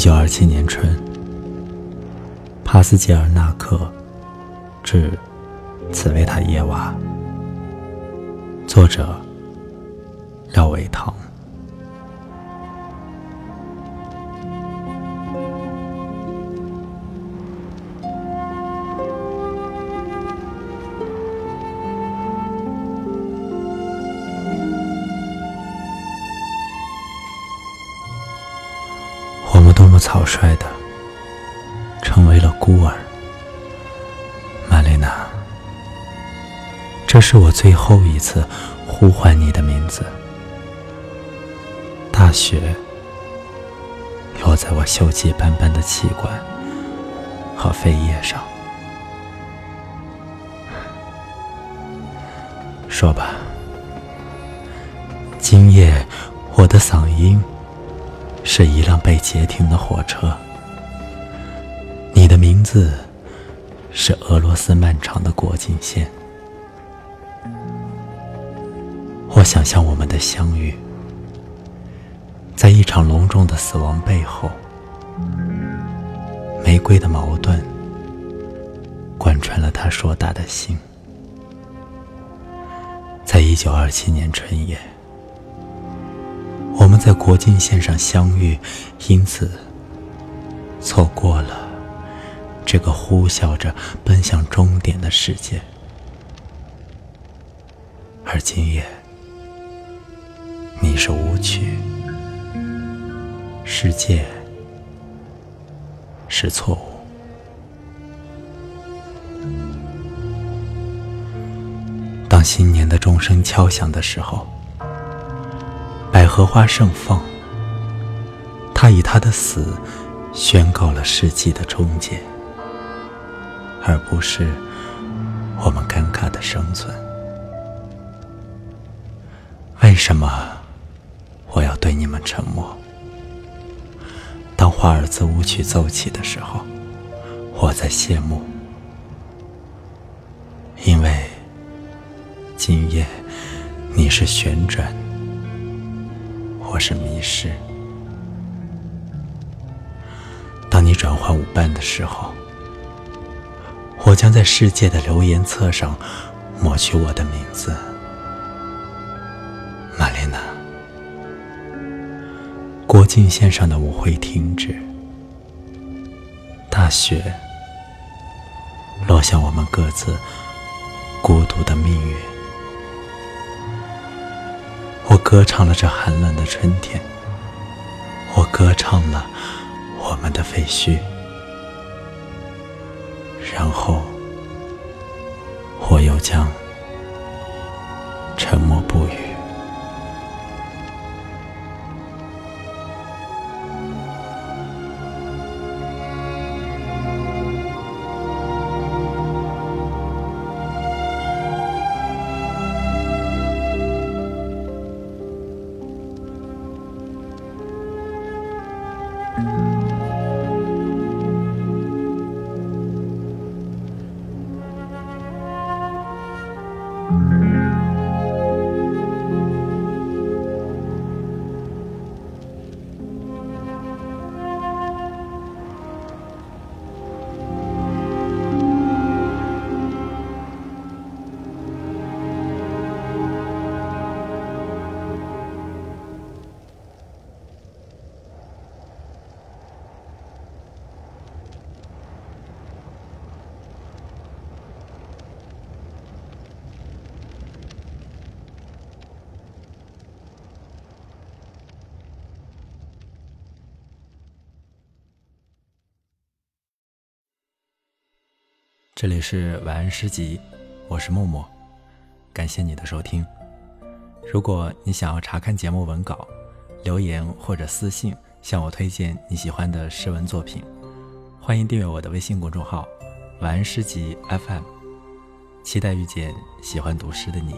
九二七年春，帕斯捷尔纳克至茨维塔耶娃，作者廖伟棠。草率的成为了孤儿，玛丽娜，这是我最后一次呼唤你的名字。大雪落在我锈迹斑斑的气管和肺叶上。说吧，今夜我的嗓音。是一辆被截停的火车。你的名字是俄罗斯漫长的国境线。我想象我们的相遇，在一场隆重的死亡背后，玫瑰的矛盾贯穿了他硕大的心。在一九二七年春夜。在国境线上相遇，因此错过了这个呼啸着奔向终点的世界。而今夜，你是舞曲，世界是错误。当新年的钟声敲响的时候。荷花盛放，他以他的死宣告了世纪的终结，而不是我们尴尬的生存。为什么我要对你们沉默？当华尔兹舞曲奏起的时候，我在谢幕，因为今夜你是旋转。或是迷失。当你转换舞伴的时候，我将在世界的留言册上抹去我的名字，玛莲娜。国境线上的舞会停止，大雪落下我们各自孤独的命运。我歌唱了这寒冷的春天，我歌唱了我们的废墟，然后我又将这里是晚安诗集，我是默默，感谢你的收听。如果你想要查看节目文稿，留言或者私信向我推荐你喜欢的诗文作品，欢迎订阅我的微信公众号“晚安诗集 FM”，期待遇见喜欢读诗的你。